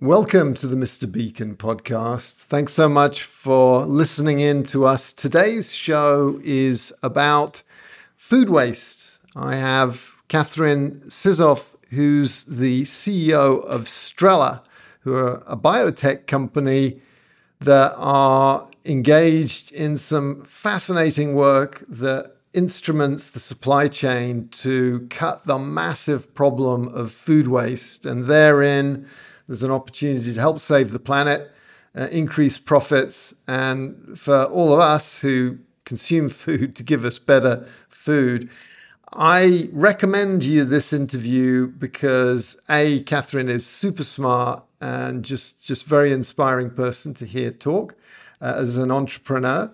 Welcome to the Mr. Beacon podcast. Thanks so much for listening in to us. Today's show is about food waste. I have Katherine Sizov, who's the CEO of Strella, who are a biotech company that are engaged in some fascinating work that instruments the supply chain to cut the massive problem of food waste. And therein, there's an opportunity to help save the planet, uh, increase profits, and for all of us who consume food to give us better food. I recommend you this interview because A, Katherine is super smart and just, just very inspiring person to hear talk uh, as an entrepreneur.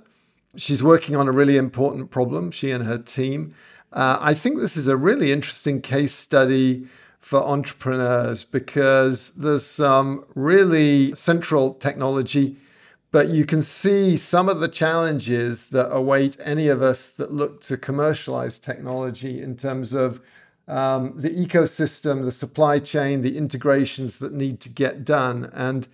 She's working on a really important problem, she and her team. Uh, I think this is a really interesting case study for entrepreneurs because there's some really central technology, but you can see some of the challenges that await any of us that look to commercialize technology in terms of um, the ecosystem, the supply chain, the integrations that need to get done. And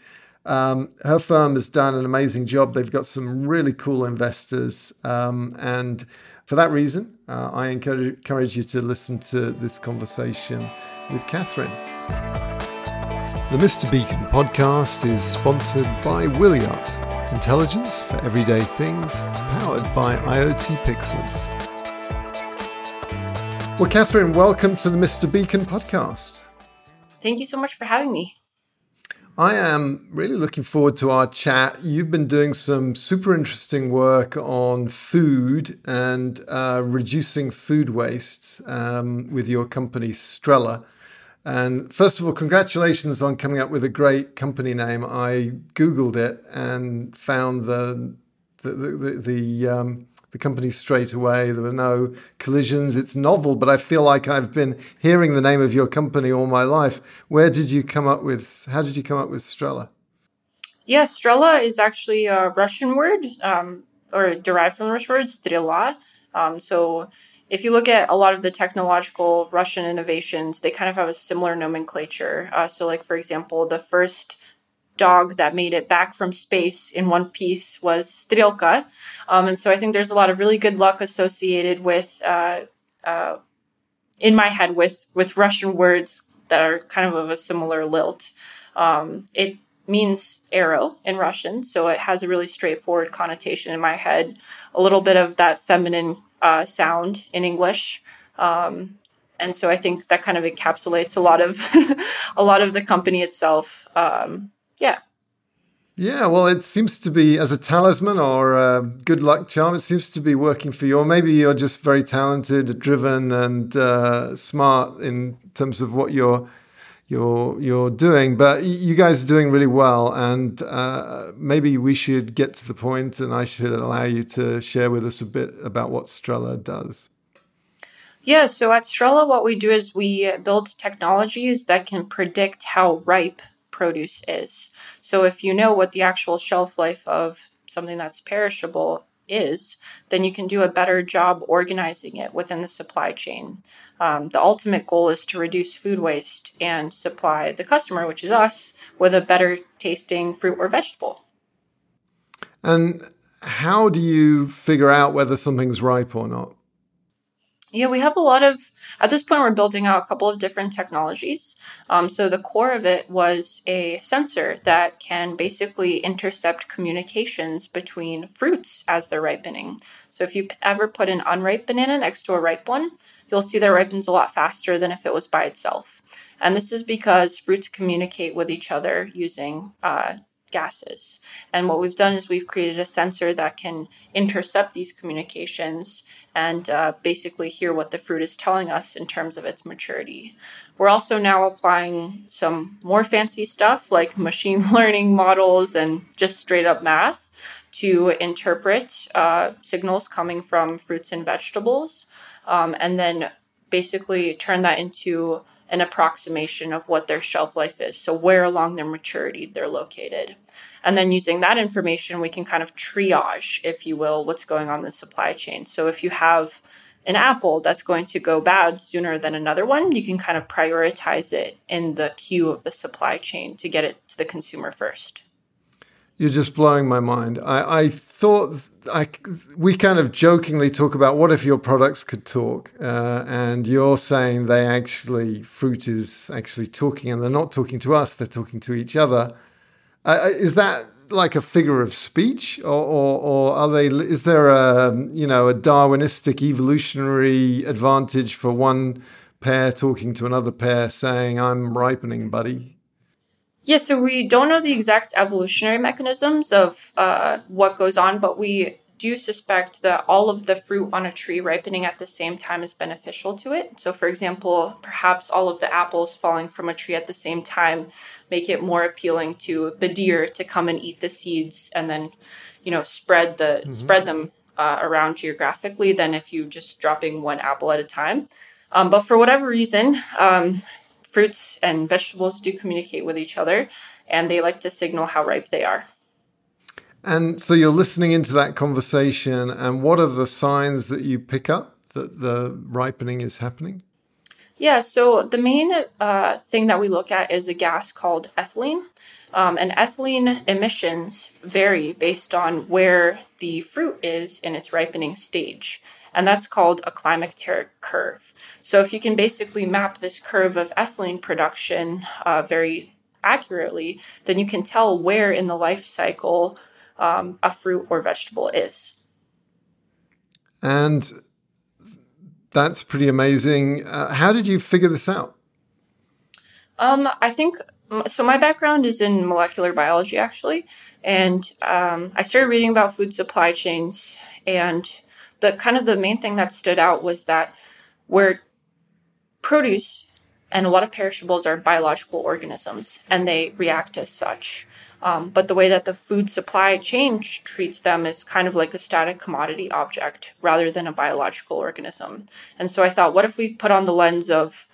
um, her firm has done an amazing job. They've got some really cool investors. Um, and for that reason, uh, I encourage, encourage you to listen to this conversation with Katherine. The Mr. Beacon podcast is sponsored by Wiliot, intelligence for everyday things, powered by IoT Pixels. Well, Katherine, welcome to the Mr. Beacon podcast. Thank you so much for having me. I am really looking forward to our chat. You've been doing some super interesting work on food and uh, reducing food waste um, with your company, Strella. And first of all, congratulations on coming up with a great company name. I Googled it and found the the the, the, um, the company straight away. There were no collisions. It's novel, but I feel like I've been hearing the name of your company all my life. Where did you come up with? How did you come up with Strella? Yeah, Strella is actually a Russian word, um, or derived from Russian word strela. Um, so if you look at a lot of the technological Russian innovations, they kind of have a similar nomenclature. Uh, so, like for example, the first dog that made it back from space in one piece was Strelka, um, and so I think there's a lot of really good luck associated with, uh, uh, in my head, with with Russian words that are kind of of a similar lilt. Um, it means arrow in Russian, so it has a really straightforward connotation in my head. A little bit of that feminine uh, sound in English. Um, and so I think that kind of encapsulates a lot of a lot of the company itself. Um, yeah. Yeah, well, it seems to be as a talisman or a good luck charm. It seems to be working for you, or maybe you're just very talented, driven, and uh, smart in terms of what you're you're you're doing. But you guys are doing really well, and uh, maybe we should get to the point, and I should allow you to share with us a bit about what Strella does. Yeah, so at Strella, what we do is we build technologies that can predict how ripe produce is. So if you know what the actual shelf life of something that's perishable is, then you can do a better job organizing it within the supply chain. Um, the ultimate goal is to reduce food waste and supply the customer, which is us, with a better tasting fruit or vegetable. And how do you figure out whether something's ripe or not? Yeah, we have a lot of, at this point, we're building out a couple of different technologies. Um, so the core of it was a sensor that can basically intercept communications between fruits as they're ripening. So if you ever put an unripe banana next to a ripe one, you'll see that it ripens a lot faster than if it was by itself. And this is because fruits communicate with each other using uh, gases. And what we've done is we've created a sensor that can intercept these communications and uh, basically hear what the fruit is telling us in terms of its maturity. We're also now applying some more fancy stuff like machine learning models and just straight up math to interpret uh, signals coming from fruits and vegetables um, and then basically turn that into an approximation of what their shelf life is. So, where along their maturity they're located. And then using that information, we can kind of triage, if you will, what's going on in the supply chain. So, if you have an apple that's going to go bad sooner than another one, you can kind of prioritize it in the queue of the supply chain to get it to the consumer first. You're just blowing my mind. I, I thought I, we kind of jokingly talk about what if your products could talk, uh, and you're saying they actually fruit is actually talking, and they're not talking to us; they're talking to each other. Uh, is that like a figure of speech, or, or, or are they? Is there a you know a Darwinistic evolutionary advantage for one pair talking to another pair, saying "I'm ripening, buddy"? Yeah, so we don't know the exact evolutionary mechanisms of uh, what goes on, but we do suspect that all of the fruit on a tree ripening at the same time is beneficial to it. So, for example, perhaps all of the apples falling from a tree at the same time make it more appealing to the deer to come and eat the seeds and then, you know, spread the mm-hmm. spread them uh, around geographically than if you just dropping one apple at a time. Um, but for whatever reason, um, fruits and vegetables do communicate with each other and they like to signal how ripe they are. And so you're listening into that conversation, and what are the signs that you pick up that the ripening is happening? Yeah, so the main uh, thing that we look at is a gas called ethylene. Um, and ethylene emissions vary based on where the fruit is in its ripening stage and that's called a climacteric curve. So if you can basically map this curve of ethylene production uh, very accurately, then you can tell where in the life cycle um, a fruit or vegetable is. And that's pretty amazing. Uh, how did you figure this out? Um, I think so. My background is in molecular biology, actually, and um, I started reading about food supply chains and the kind of the main thing that stood out was that where produce and a lot of perishables are biological organisms and they react as such. Um, but the way that the food supply chain treats them is kind of like a static commodity object rather than a biological organism. And so I thought, what if we put on the lens of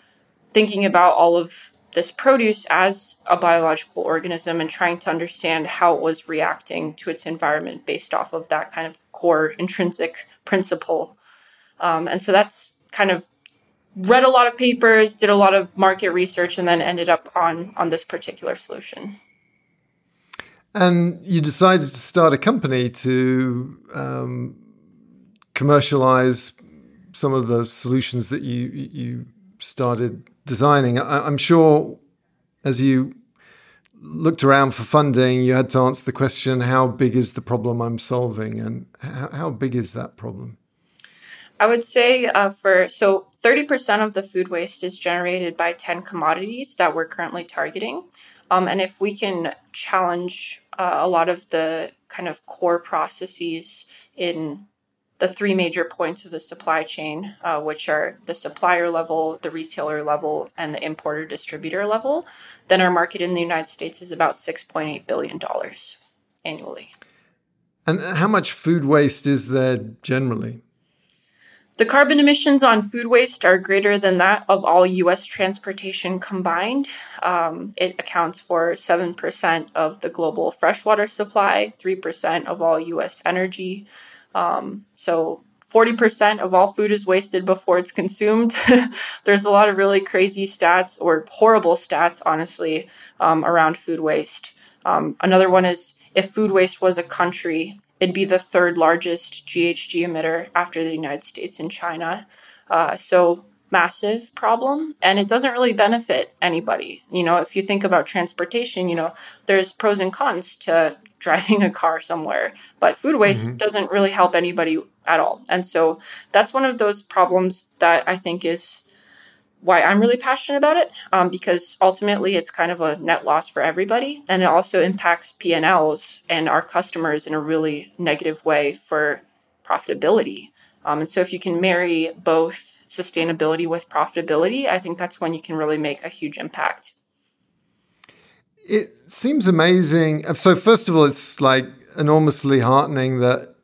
thinking about all of this produce as a biological organism and trying to understand how it was reacting to its environment based off of that kind of core intrinsic principle. Um, and so that's kind of read a lot of papers, did a lot of market research, and then ended up on on this particular solution. And you decided to start a company to um, commercialize some of the solutions that you you started designing. I, am sure as you looked around for funding, you had to answer the question how big is the problem I'm solving? And how, how big is that problem? I would say uh, for so 30% of the food waste is generated by 10 commodities that we're currently targeting. Um, and if we can challenge uh, a lot of the kind of core processes in the three major points of the supply chain, uh, which are the supplier level, the retailer level, and the importer distributor level, then our market in the United States is about $6.8 billion annually. And how much food waste is there generally? The carbon emissions on food waste are greater than that of all US transportation combined. Um, it accounts for 7% of the global freshwater supply, 3% of all US energy, um, so 40% of all food is wasted before it's consumed. There's a lot of really crazy stats or horrible stats, honestly, um, around food waste. Um, another one is if food waste was a country, it'd be the third largest GHG emitter after the United States and China. Uh, so massive problem and it doesn't really benefit anybody. You know, if you think about transportation, you know, there's pros and cons to driving a car somewhere, but food waste mm-hmm. doesn't really help anybody at all. And so that's one of those problems that I think is why I'm really passionate about it um, because ultimately it's kind of a net loss for everybody and it also impacts P&Ls and our customers in a really negative way for profitability. Um, and so if you can marry both sustainability with profitability, I think that's when you can really make a huge impact. It seems amazing. So, first of all, it's like enormously heartening that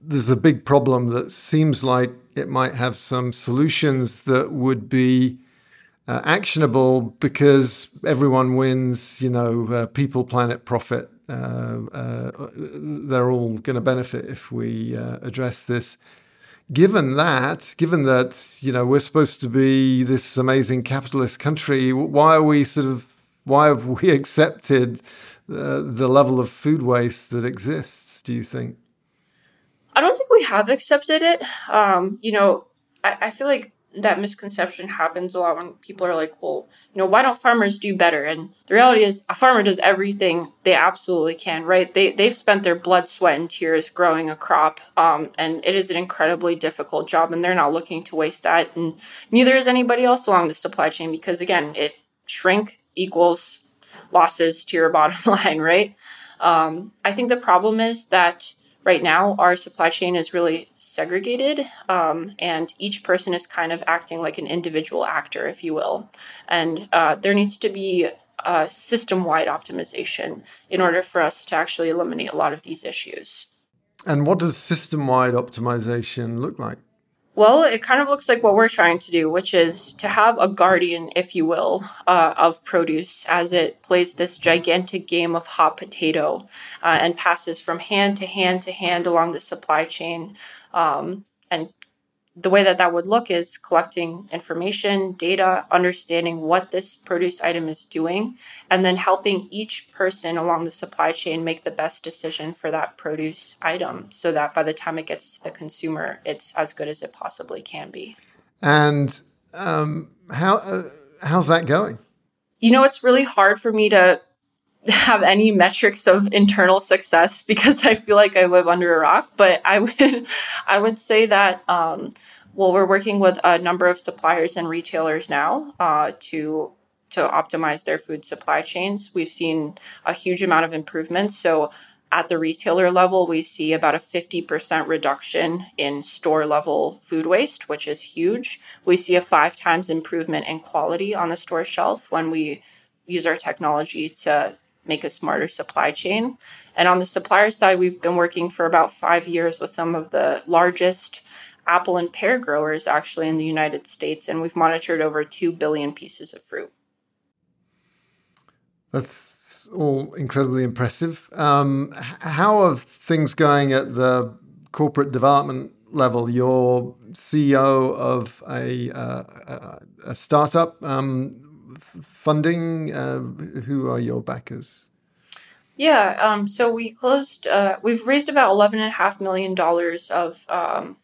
there's a big problem that seems like it might have some solutions that would be uh, actionable because everyone wins, you know, uh, people, planet, profit. Uh, uh they're all going to benefit if we uh, address this given that, given that you know we're supposed to be this amazing capitalist country, why are we sort of why have we accepted uh, the level of food waste that exists? Do you think? I don't think we have accepted it. Um, you know, I, I feel like that misconception happens a lot when people are like, well, you know, why don't farmers do better? And the reality is a farmer does everything they absolutely can, right? They, they've spent their blood, sweat, and tears growing a crop. Um, and it is an incredibly difficult job, and they're not looking to waste that. And neither is anybody else along the supply chain because, again, it shrink equals losses to your bottom line, right? Um, I think the problem is that right now our supply chain is really segregated um, and each person is kind of acting like an individual actor if you will. And uh, there needs to be a system-wide optimization in order for us to actually eliminate a lot of these issues. And what does system-wide optimization look like well, it kind of looks like what we're trying to do, which is to have a guardian, if you will, uh, of produce as it plays this gigantic game of hot potato uh, and passes from hand to hand to hand along the supply chain um, and the way that that would look is collecting information, data, understanding what this produce item is doing, and then helping each person along the supply chain make the best decision for that produce item so that by the time it gets to the consumer, it's as good as it possibly can be. And um, how uh, how's that going? You know, it's really hard for me to have any metrics of internal success because I feel like I live under a rock. But I would, I would say that, um, well, we're working with a number of suppliers and retailers now uh, to to optimize their food supply chains. We've seen a huge amount of improvements. So at the retailer level, we see about a 50% reduction in store level food waste, which is huge. We see a five times improvement in quality on the store shelf when we use our technology to make a smarter supply chain. And on the supplier side, we've been working for about five years with some of the largest apple and pear growers actually in the United States, and we've monitored over 2 billion pieces of fruit. That's all incredibly impressive. Um, how are things going at the corporate development level? You're CEO of a, uh, a startup. Um, funding? Uh, who are your backers? Yeah, um, so we closed. Uh, we've raised about eleven and a half million dollars of um,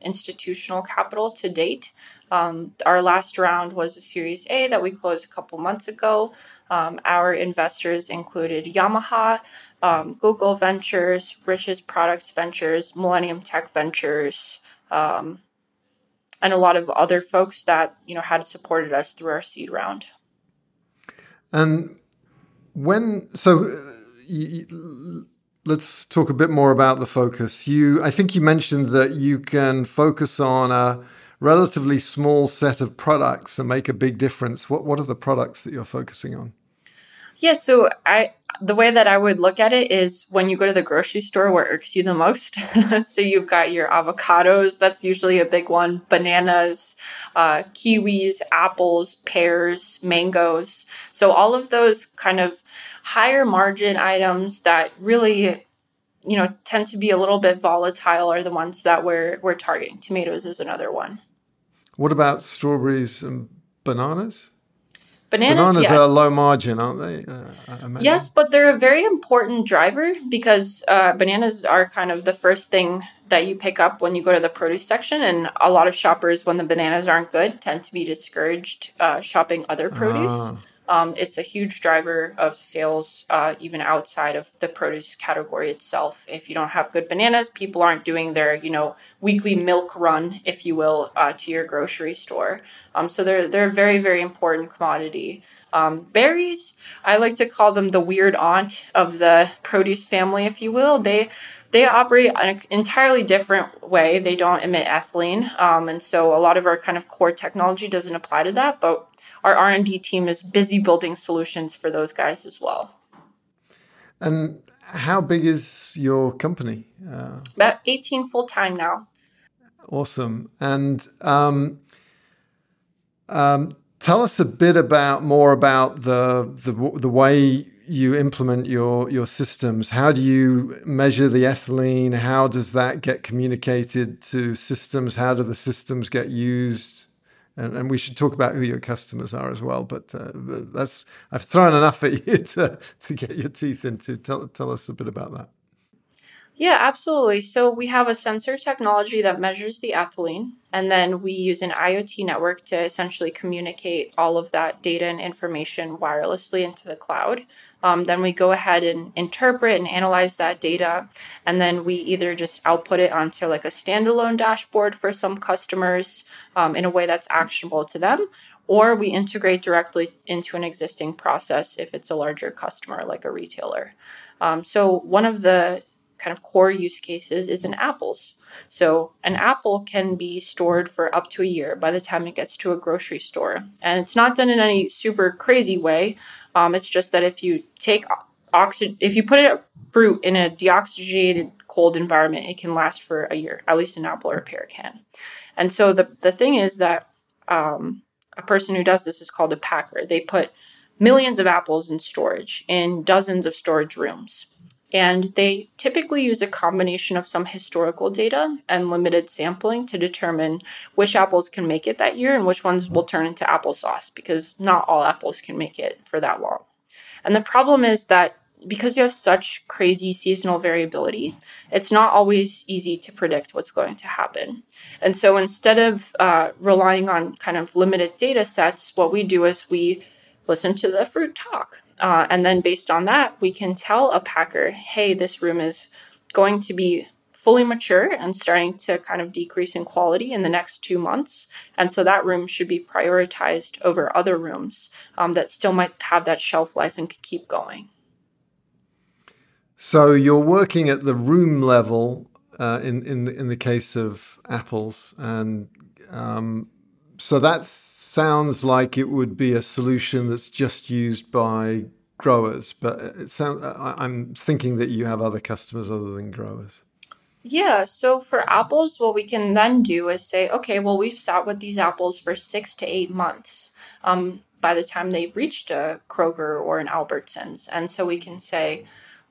institutional capital to date. Um, our last round was a Series A that we closed a couple months ago. Um, our investors included Yamaha, um, Google Ventures, Rich's Products Ventures, Millennium Tech Ventures, um, and a lot of other folks that you know had supported us through our seed round. And when so, uh, you, let's talk a bit more about the focus. You, I think you mentioned that you can focus on a relatively small set of products and make a big difference. What what are the products that you're focusing on? Yeah, so I the way that I would look at it is when you go to the grocery store, what irks you the most. so you've got your avocados, that's usually a big one, bananas, uh, kiwis, apples, pears, mangoes. So all of those kind of higher margin items that really you know tend to be a little bit volatile are the ones that we're we're targeting. Tomatoes is another one. What about strawberries and bananas? Bananas, Bananas yes. are low margin, aren't they? Uh, Yes, but they're a very important driver because uh, bananas are kind of the first thing that you pick up when you go to the produce section. And a lot of shoppers, when the bananas aren't good, tend to be discouraged uh, shopping other produce. Um, it's a huge driver of sales, uh, even outside of the produce category itself. If you don't have good bananas, people aren't doing their, you know, weekly milk run, if you will, uh, to your grocery store. Um, so they're they're a very very important commodity. Um, berries, I like to call them the weird aunt of the produce family, if you will. They they operate an entirely different way. They don't emit ethylene, um, and so a lot of our kind of core technology doesn't apply to that. But our R and D team is busy building solutions for those guys as well. And how big is your company? Uh, About 18 full time now. awesome. And um, um, tell us a bit about more about the the the way you implement your your systems. How do you measure the ethylene? How does that get communicated to systems? How do the systems get used? And, and we should talk about who your customers are as well. But, uh, but that's I've thrown enough at you to to get your teeth into. Tell tell us a bit about that. Yeah, absolutely. So we have a sensor technology that measures the ethylene, and then we use an IoT network to essentially communicate all of that data and information wirelessly into the cloud. Um, then we go ahead and interpret and analyze that data, and then we either just output it onto like a standalone dashboard for some customers um, in a way that's actionable to them, or we integrate directly into an existing process if it's a larger customer like a retailer. Um, so one of the kind of core use cases is in apples. So an apple can be stored for up to a year by the time it gets to a grocery store. And it's not done in any super crazy way. Um, it's just that if you take oxygen, if you put a fruit in a deoxygenated cold environment, it can last for a year, at least an apple or a pear can. And so the, the thing is that um, a person who does this is called a packer. They put millions of apples in storage in dozens of storage rooms. And they typically use a combination of some historical data and limited sampling to determine which apples can make it that year and which ones will turn into applesauce because not all apples can make it for that long. And the problem is that because you have such crazy seasonal variability, it's not always easy to predict what's going to happen. And so instead of uh, relying on kind of limited data sets, what we do is we listen to the fruit talk. Uh, and then based on that, we can tell a packer, hey, this room is going to be fully mature and starting to kind of decrease in quality in the next two months. And so that room should be prioritized over other rooms um, that still might have that shelf life and could keep going. So you're working at the room level uh, in in the, in the case of apples, and um, so that sounds like it would be a solution that's just used by growers. But it sounds I'm thinking that you have other customers other than growers. Yeah, so for apples, what we can then do is say, okay, well, we've sat with these apples for six to eight months um, by the time they've reached a Kroger or an Albertsons. And so we can say,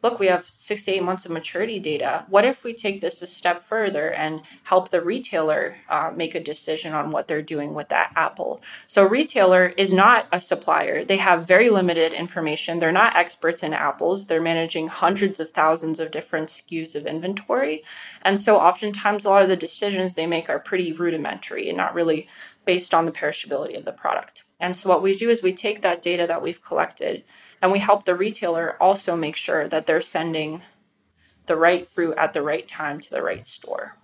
look, we have six to eight months of maturity data. What if we take this a step further and help the retailer uh, make a decision on what they're doing with that apple? So, retailer is not a supplier. They have very limited information. They're not experts in apples. They're managing hundreds of thousands of different SKUs of inventory. And so, oftentimes, a lot of the decisions they make are pretty rudimentary and not really based on the perishability of the product. And so, what we do is we take that data that we've collected and we help the retailer also make sure that they're sending the right fruit at the right time to the right store.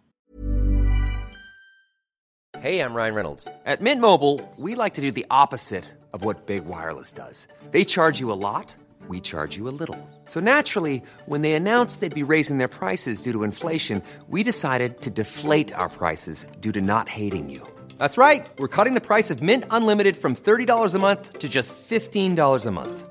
Hey, I'm Ryan Reynolds. At Mint Mobile, we like to do the opposite of what Big Wireless does. They charge you a lot, we charge you a little. So naturally, when they announced they'd be raising their prices due to inflation, we decided to deflate our prices due to not hating you. That's right. We're cutting the price of Mint Unlimited from $30 a month to just $15 a month.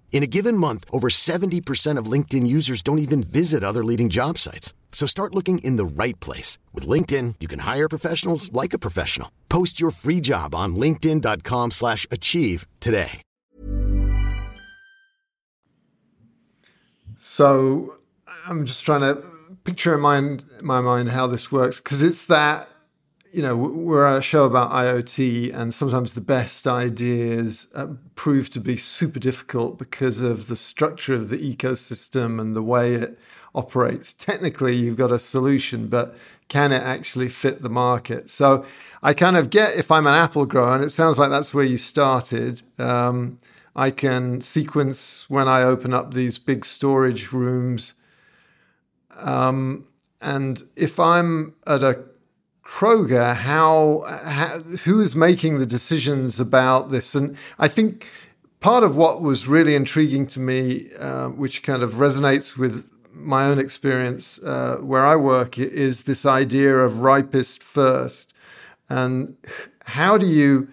In a given month, over 70% of LinkedIn users don't even visit other leading job sites. So start looking in the right place. With LinkedIn, you can hire professionals like a professional. Post your free job on linkedin.com slash achieve today. So I'm just trying to picture in mind, my mind how this works because it's that you know, we're a show about IoT, and sometimes the best ideas uh, prove to be super difficult because of the structure of the ecosystem and the way it operates. Technically, you've got a solution, but can it actually fit the market? So I kind of get if I'm an Apple grower, and it sounds like that's where you started. Um, I can sequence when I open up these big storage rooms. Um, and if I'm at a Kroger, how, how who is making the decisions about this? And I think part of what was really intriguing to me, uh, which kind of resonates with my own experience uh, where I work, is this idea of ripest first. And how do you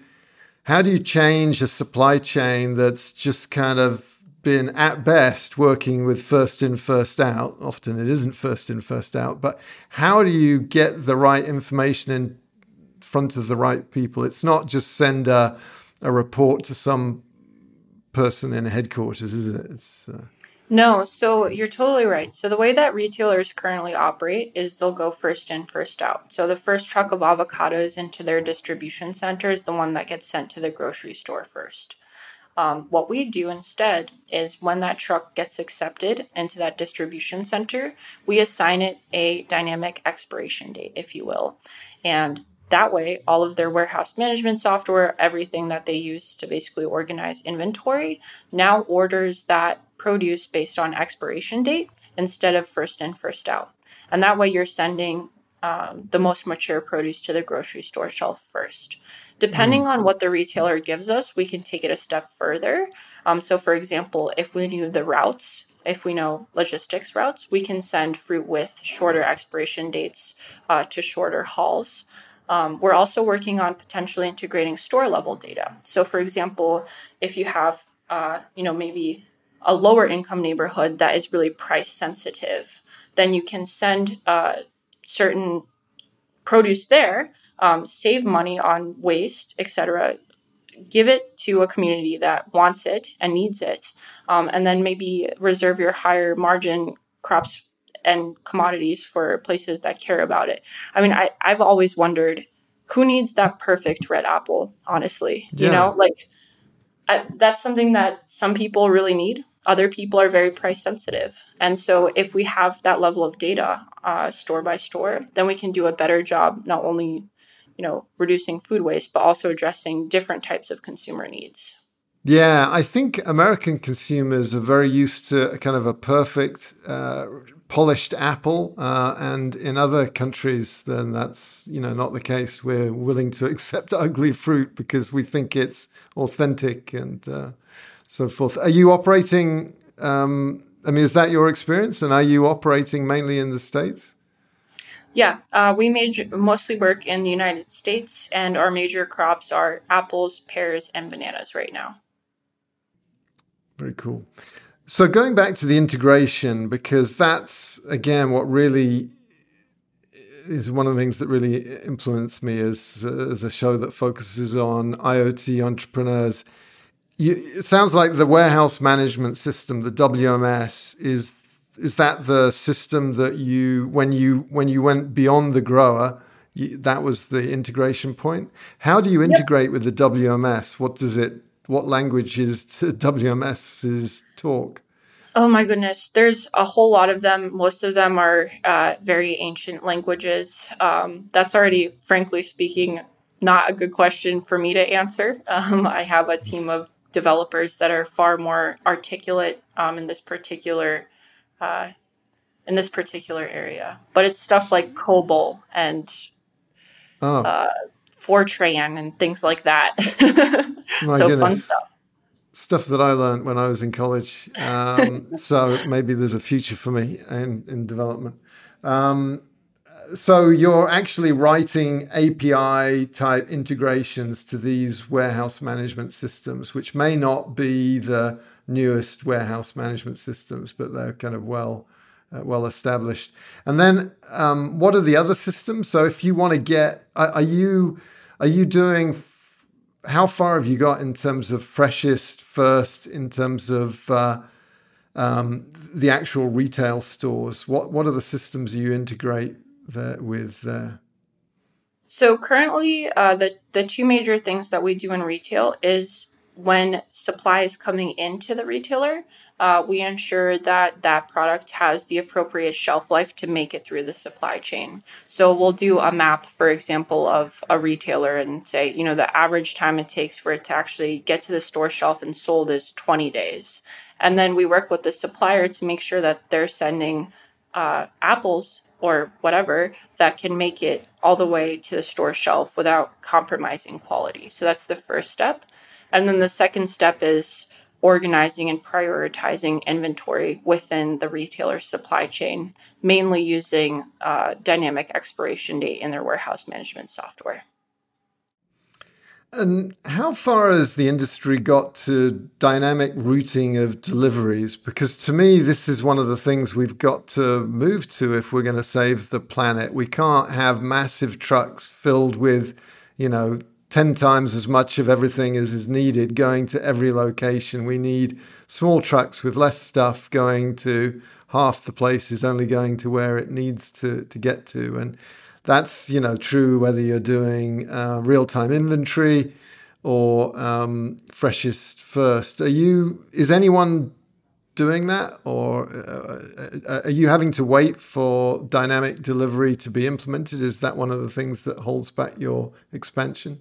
how do you change a supply chain that's just kind of been at best working with first in, first out. Often it isn't first in, first out. But how do you get the right information in front of the right people? It's not just send a, a report to some person in headquarters, is it? It's, uh... No, so you're totally right. So the way that retailers currently operate is they'll go first in, first out. So the first truck of avocados into their distribution center is the one that gets sent to the grocery store first. Um, what we do instead is when that truck gets accepted into that distribution center, we assign it a dynamic expiration date, if you will. And that way, all of their warehouse management software, everything that they use to basically organize inventory, now orders that produce based on expiration date instead of first in, first out. And that way, you're sending um, the most mature produce to the grocery store shelf first. Depending mm. on what the retailer gives us, we can take it a step further. Um, so, for example, if we knew the routes, if we know logistics routes, we can send fruit with shorter expiration dates uh, to shorter hauls. Um, we're also working on potentially integrating store level data. So, for example, if you have, uh, you know, maybe a lower income neighborhood that is really price sensitive, then you can send uh, certain produce there, um, save money on waste, etc. Give it to a community that wants it and needs it, um, and then maybe reserve your higher margin crops and commodities for places that care about it. I mean, I, I've always wondered who needs that perfect red apple, honestly. Yeah. You know, like I, that's something that some people really need other people are very price sensitive. And so, if we have that level of data uh, store by store, then we can do a better job not only, you know, reducing food waste, but also addressing different types of consumer needs. Yeah, I think American consumers are very used to kind of a perfect, uh, polished apple, uh, and in other countries, then that's you know not the case. We're willing to accept ugly fruit because we think it's authentic and uh, so forth. Are you operating? Um, I mean, is that your experience? And are you operating mainly in the states? Yeah, uh, we major, mostly work in the United States, and our major crops are apples, pears, and bananas right now. Very cool. So going back to the integration, because that's again what really is one of the things that really influenced me as as a show that focuses on IoT entrepreneurs you, it sounds like the warehouse management system, the WMS, is is that the system that you when you when you went beyond the grower, you, that was the integration point. How do you integrate yep. with the WMS? What does it? What language is WMS's talk? Oh my goodness, there's a whole lot of them. Most of them are uh, very ancient languages. Um, that's already, frankly speaking, not a good question for me to answer. Um, I have a team of developers that are far more articulate um, in this particular uh, in this particular area. But it's stuff like COBOL and oh. uh, Fortran and things like that. so goodness. fun stuff. Stuff that I learned when I was in college. Um, so maybe there's a future for me in, in development. Um, so you're actually writing API type integrations to these warehouse management systems, which may not be the newest warehouse management systems, but they're kind of well uh, well established. And then, um, what are the other systems? So, if you want to get, are, are you are you doing? How far have you got in terms of freshest first? In terms of uh, um, the actual retail stores, what what are the systems you integrate there with? So currently, uh, the the two major things that we do in retail is when supply is coming into the retailer, uh, we ensure that that product has the appropriate shelf life to make it through the supply chain. So we'll do a map, for example, of a retailer and say, you know, the average time it takes for it to actually get to the store shelf and sold is 20 days. And then we work with the supplier to make sure that they're sending uh, apples or whatever that can make it all the way to the store shelf without compromising quality. So that's the first step. And then the second step is organizing and prioritizing inventory within the retailer's supply chain, mainly using uh, dynamic expiration date in their warehouse management software. And how far has the industry got to dynamic routing of deliveries? Because to me, this is one of the things we've got to move to if we're going to save the planet. We can't have massive trucks filled with, you know, 10 times as much of everything as is needed going to every location. We need small trucks with less stuff going to half the places, only going to where it needs to, to get to. And that's you know true whether you're doing uh, real-time inventory or um, freshest first. Are you? Is anyone doing that, or uh, uh, are you having to wait for dynamic delivery to be implemented? Is that one of the things that holds back your expansion?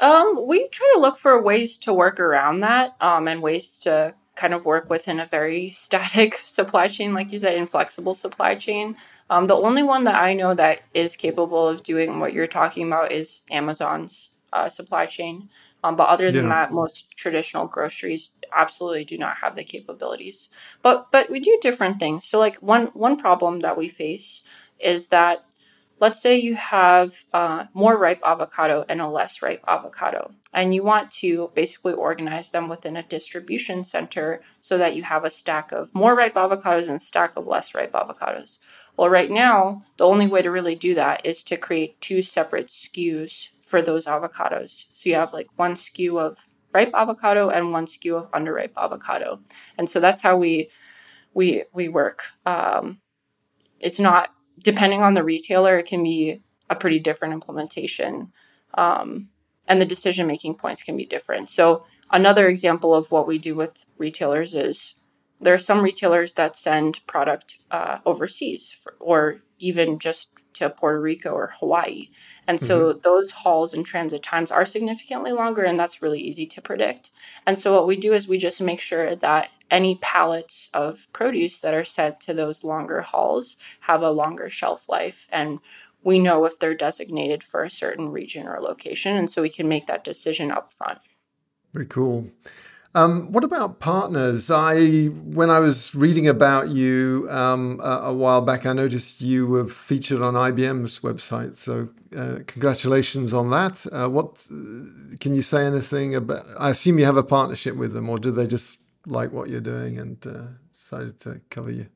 Um, we try to look for ways to work around that, um, and ways to kind of work within a very static supply chain, like you said, inflexible supply chain. Um, the only one that I know that is capable of doing what you're talking about is Amazon's uh, supply chain. Um, but other than yeah. that, most traditional groceries absolutely do not have the capabilities. But but we do different things. So like one one problem that we face is that let's say you have uh, more ripe avocado and a less ripe avocado, and you want to basically organize them within a distribution center so that you have a stack of more ripe avocados and a stack of less ripe avocados. Well, right now, the only way to really do that is to create two separate SKUs for those avocados. So you have like one SKU of ripe avocado and one SKU of underripe avocado, and so that's how we we we work. Um, it's not depending on the retailer, it can be a pretty different implementation, um, and the decision making points can be different. So another example of what we do with retailers is there are some retailers that send product uh, overseas for, or even just to Puerto Rico or Hawaii. And so mm-hmm. those hauls and transit times are significantly longer, and that's really easy to predict. And so what we do is we just make sure that any pallets of produce that are sent to those longer hauls have a longer shelf life. And we know if they're designated for a certain region or location. And so we can make that decision up front. Very cool. Um, what about partners? I when I was reading about you um, a, a, while back, I noticed you were featured on IBM's website. So uh, congratulations on that. Uh, what can you say anything about? I assume you have a partnership with them, or do they just like what you're doing and uh, decided to cover you?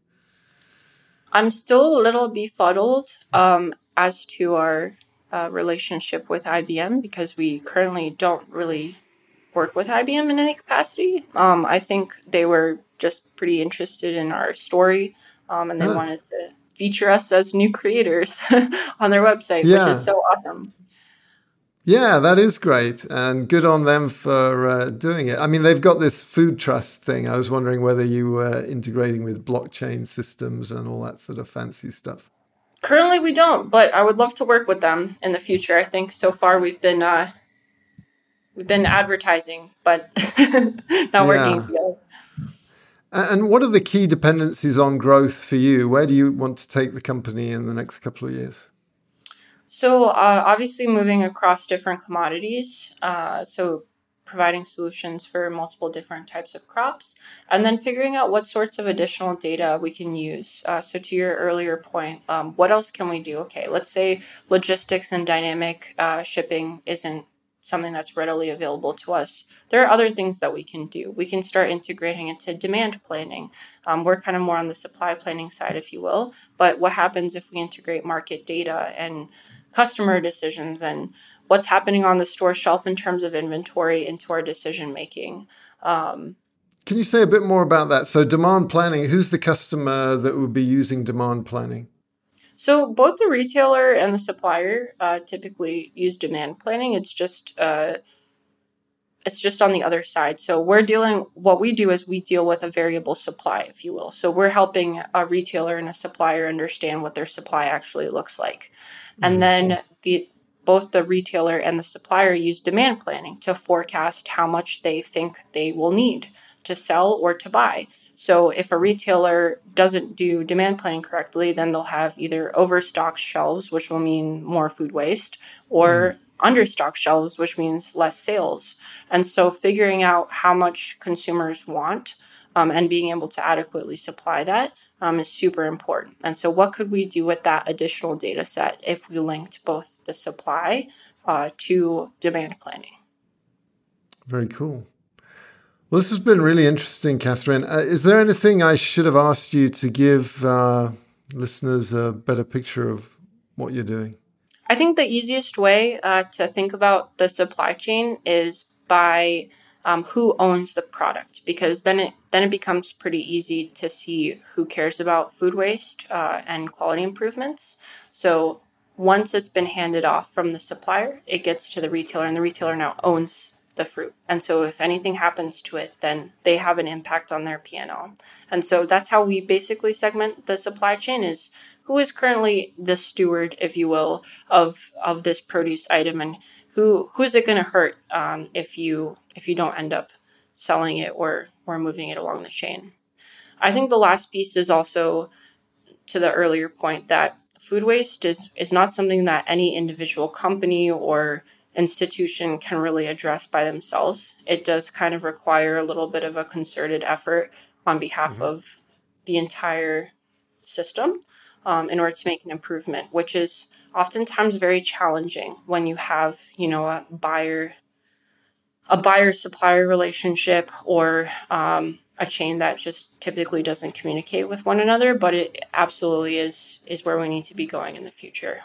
I'm still a little befuddled um, as to our uh, relationship with IBM because we currently don't really work with IBM in any capacity. Um, I think they were just pretty interested in our story, um, and they huh. wanted to feature us as new creators on their website, yeah. which is so awesome. Yeah, that is great, and good on them for uh, doing it. I mean, they've got this food trust thing. I was wondering whether you were integrating with blockchain systems and all that sort of fancy stuff. Currently, we don't, but I would love to work with them in the future. I think so far we've been uh, we've been advertising, but not working together. And what are the key dependencies on growth for you? Where do you want to take the company in the next couple of years? So, uh, obviously, moving across different commodities. Uh, so, providing solutions for multiple different types of crops, and then figuring out what sorts of additional data we can use. Uh, so, to your earlier point, um, what else can we do? Okay, let's say logistics and dynamic uh, shipping isn't something that's readily available to us. There are other things that we can do. We can start integrating into demand planning. Um, we're kind of more on the supply planning side, if you will. But what happens if we integrate market data and customer decisions and what's happening on the store shelf in terms of inventory into our decision making. Um, Can you say a bit more about that? So, demand planning, who's the customer that would be using demand planning? So, both the retailer and the supplier uh, typically use demand planning. It's just uh, it's just on the other side. So we're dealing, what we do is we deal with a variable supply, if you will. So we're helping a retailer and a supplier understand what their supply actually looks like. And mm-hmm. then the both the retailer and the supplier use demand planning to forecast how much they think they will need to sell or to buy. So if a retailer doesn't do demand planning correctly, then they'll have either overstocked shelves, which will mean more food waste, or mm. understocked shelves, which means less sales. And so figuring out how much consumers want um, and being able to adequately supply that um, is super important. And so, what could we do with that additional data set if we linked both the supply uh, to demand planning? Very cool. Well, this has been really interesting, Katherine. Uh, is there anything I should have asked you to give uh, listeners a better picture of what you're doing? I think the easiest way uh, to think about the supply chain is by um, who owns the product because then it then it becomes pretty easy to see who cares about food waste uh, and quality improvements. So once it's been handed off from the supplier, it gets to the retailer, and the retailer now owns the fruit. And so if anything happens to it, then they have an impact on their P&L. And so that's how we basically segment the supply chain is who is currently the steward, if you will, of of this produce item and who who's it going to hurt um, if you if you don't end up selling it or or moving it along the chain. I think the last piece is also to the earlier point that food waste is is not something that any individual company or institution can really address by themselves. It does kind of require a little bit of a concerted effort on behalf mm-hmm. of the entire system um, in order to make an improvement, which is oftentimes very challenging when you have, you know, a buyer a buyer supplier relationship or um, a chain that just typically doesn't communicate with one another but it absolutely is is where we need to be going in the future.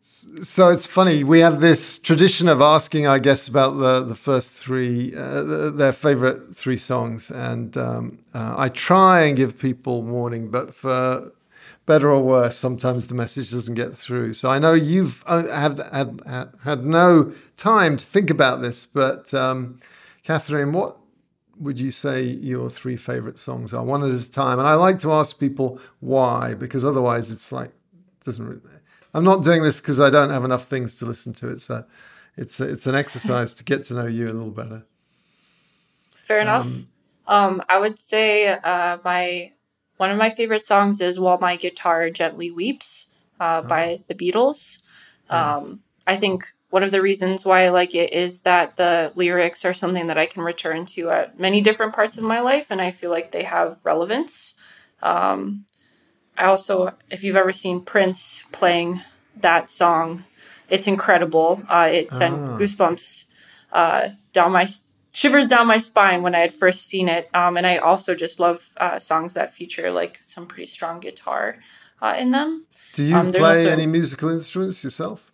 So it's funny we have this tradition of asking i guess about the the first three uh, their favorite three songs. And um, uh, i try and give people warning but for better or worse, sometimes the message doesn't get through. So I know you've uh, have had, had, had no time to think about this, but um, Katherine, what would you say your three favorite songs are, one at a time? And I like to ask people why, because otherwise it's like doesn't. Really, I'm not doing this because I don't have enough things to listen to. It's a, it's a, it's an exercise to get to know you a little better. Fair enough. Um, um, I would say uh, my one of my favorite songs is While My Guitar Gently Weeps uh, oh. by the Beatles. Um, I think one of the reasons why I like it is that the lyrics are something that I can return to at many different parts of my life, and I feel like they have relevance. Um, I also, if you've ever seen Prince playing that song, it's incredible. Uh, it sent oh. goosebumps uh, down my shivers down my spine when I had first seen it. Um, and I also just love uh, songs that feature like some pretty strong guitar uh, in them. Do you um, play also, any musical instruments yourself?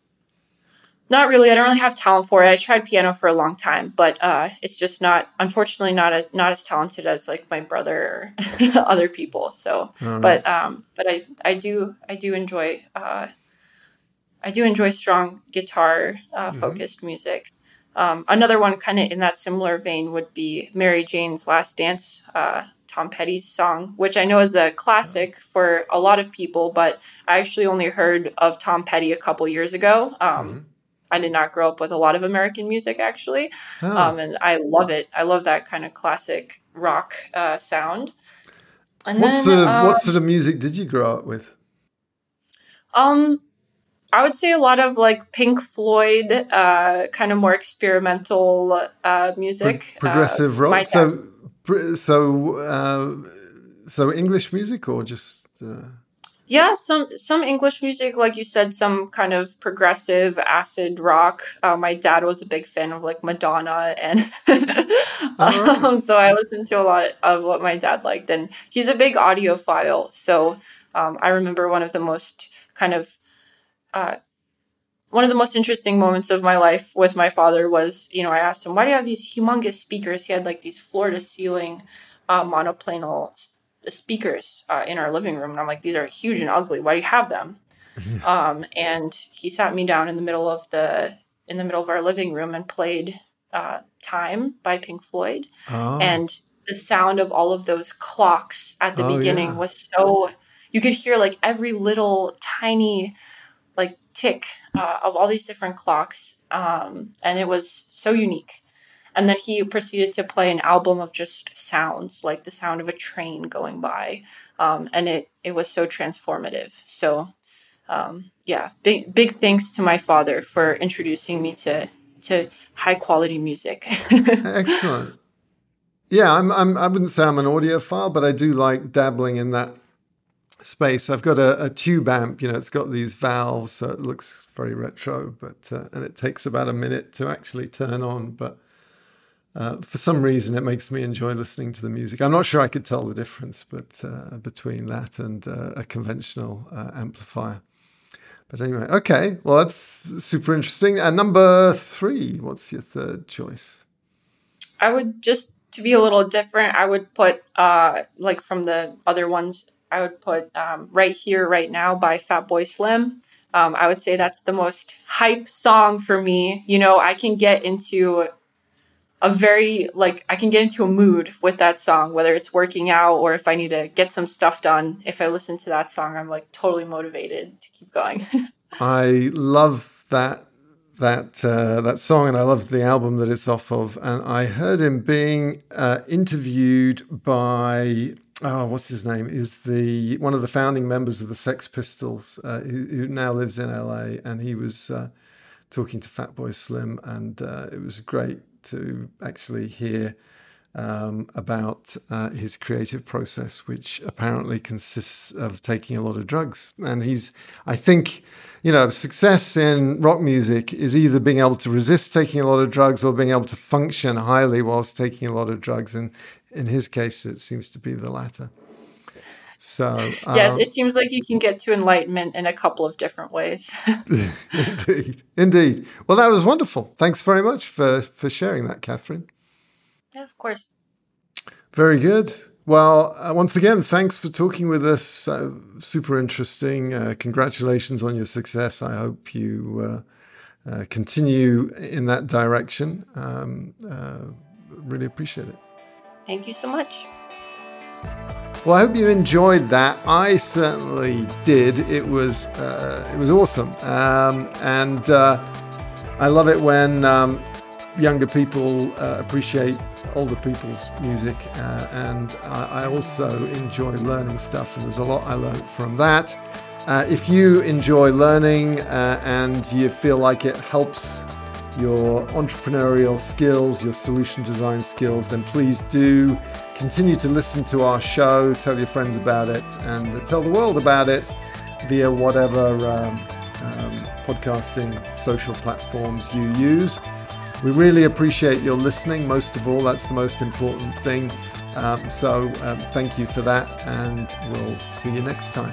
Not really. I don't really have talent for it. I tried piano for a long time, but uh, it's just not, unfortunately, not as not as talented as like my brother or other people. So, oh, but um, but I I do I do enjoy uh, I do enjoy strong guitar uh, mm-hmm. focused mm-hmm. music. Um, another one, kind of in that similar vein, would be Mary Jane's Last Dance, uh, Tom Petty's song, which I know is a classic for a lot of people, but I actually only heard of Tom Petty a couple years ago. Um, mm-hmm. I did not grow up with a lot of American music, actually, oh. um, and I love it. I love that kind of classic rock uh, sound. And what then, sort of uh, what sort of music did you grow up with? Um, I would say a lot of like Pink Floyd, uh, kind of more experimental uh, music, Pro- progressive uh, rock. So, so, uh, so English music or just? Uh... Yeah, some some English music, like you said, some kind of progressive acid rock. Uh, my dad was a big fan of like Madonna, and right. um, so I listened to a lot of what my dad liked. And he's a big audiophile, so um, I remember one of the most kind of uh, one of the most interesting moments of my life with my father was, you know, I asked him, "Why do you have these humongous speakers?" He had like these floor to ceiling uh, monoplane speakers uh, in our living room. And I'm like, these are huge and ugly. Why do you have them? um, and he sat me down in the middle of the in the middle of our living room and played uh, "Time" by Pink Floyd. Oh. And the sound of all of those clocks at the oh, beginning yeah. was so you could hear like every little tiny tick uh, of all these different clocks, um, and it was so unique. And then he proceeded to play an album of just sounds, like the sound of a train going by. Um, and it, it was so transformative. So, um, yeah, big, big thanks to my father for introducing me to, to high quality music. Excellent. Yeah, I'm, I'm, I wouldn't say I'm an audiophile, but I do like dabbling in that space. I've got a, a, tube amp, you know, it's got these valves, so it looks very retro, but uh, and it takes about a minute to actually turn on. But uh, for some reason, it makes me enjoy listening to the music. I'm not sure I could tell the difference, but uh, between that and uh, a conventional uh, amplifier. But anyway, okay. Well, that's super interesting. And number three, what's your third choice? I would just to be a little different. I would put uh, like from the other ones. I would put um, "Right Here, Right Now" by Fatboy Slim. Um, I would say that's the most hype song for me. You know, I can get into a very like I can get into a mood with that song, whether it's working out or if I need to get some stuff done. If I listen to that song, I'm like totally motivated to keep going. I love that that uh, that song, and I love the album that it's off of. And I heard him being uh, interviewed by oh, what's his name? Is the one of the founding members of the Sex Pistols, uh, who, who, now lives in LA, and he was uh, talking to Fatboy Slim, and uh, it was great to actually hear um, about uh, his creative process, which apparently consists of taking a lot of drugs. And he's, I think, you know, success in rock music is either being able to resist taking a lot of drugs or being able to function highly whilst taking a lot of drugs. And in his case, it seems to be the latter. So um, yes, it seems like you can get to enlightenment in a couple of different ways. indeed, indeed. Well, that was wonderful. Thanks very much for for sharing that, Katherine. Yeah, of course. Very good. Well, uh, once again, thanks for talking with us. Uh, super interesting. Uh, congratulations on your success. I hope you uh, uh, continue in that direction. Um, uh, really appreciate it. Thank you so much. Well, I hope you enjoyed that. I certainly did. It was uh, it was awesome, um, and uh, I love it when um, younger people uh, appreciate older people's music, uh, and I, I, also enjoy learning stuff. And there's a lot I learned from that. Uh, if you enjoy learning uh, and you feel like it helps your entrepreneurial skills, your solution design skills, then please do continue to listen to our show, tell your friends about it, and tell the world about it via whatever um, um, podcasting social platforms you use. We really appreciate your listening. Most of all, that's the most important thing. Um, so, um, thank you for that, and we'll see you next time.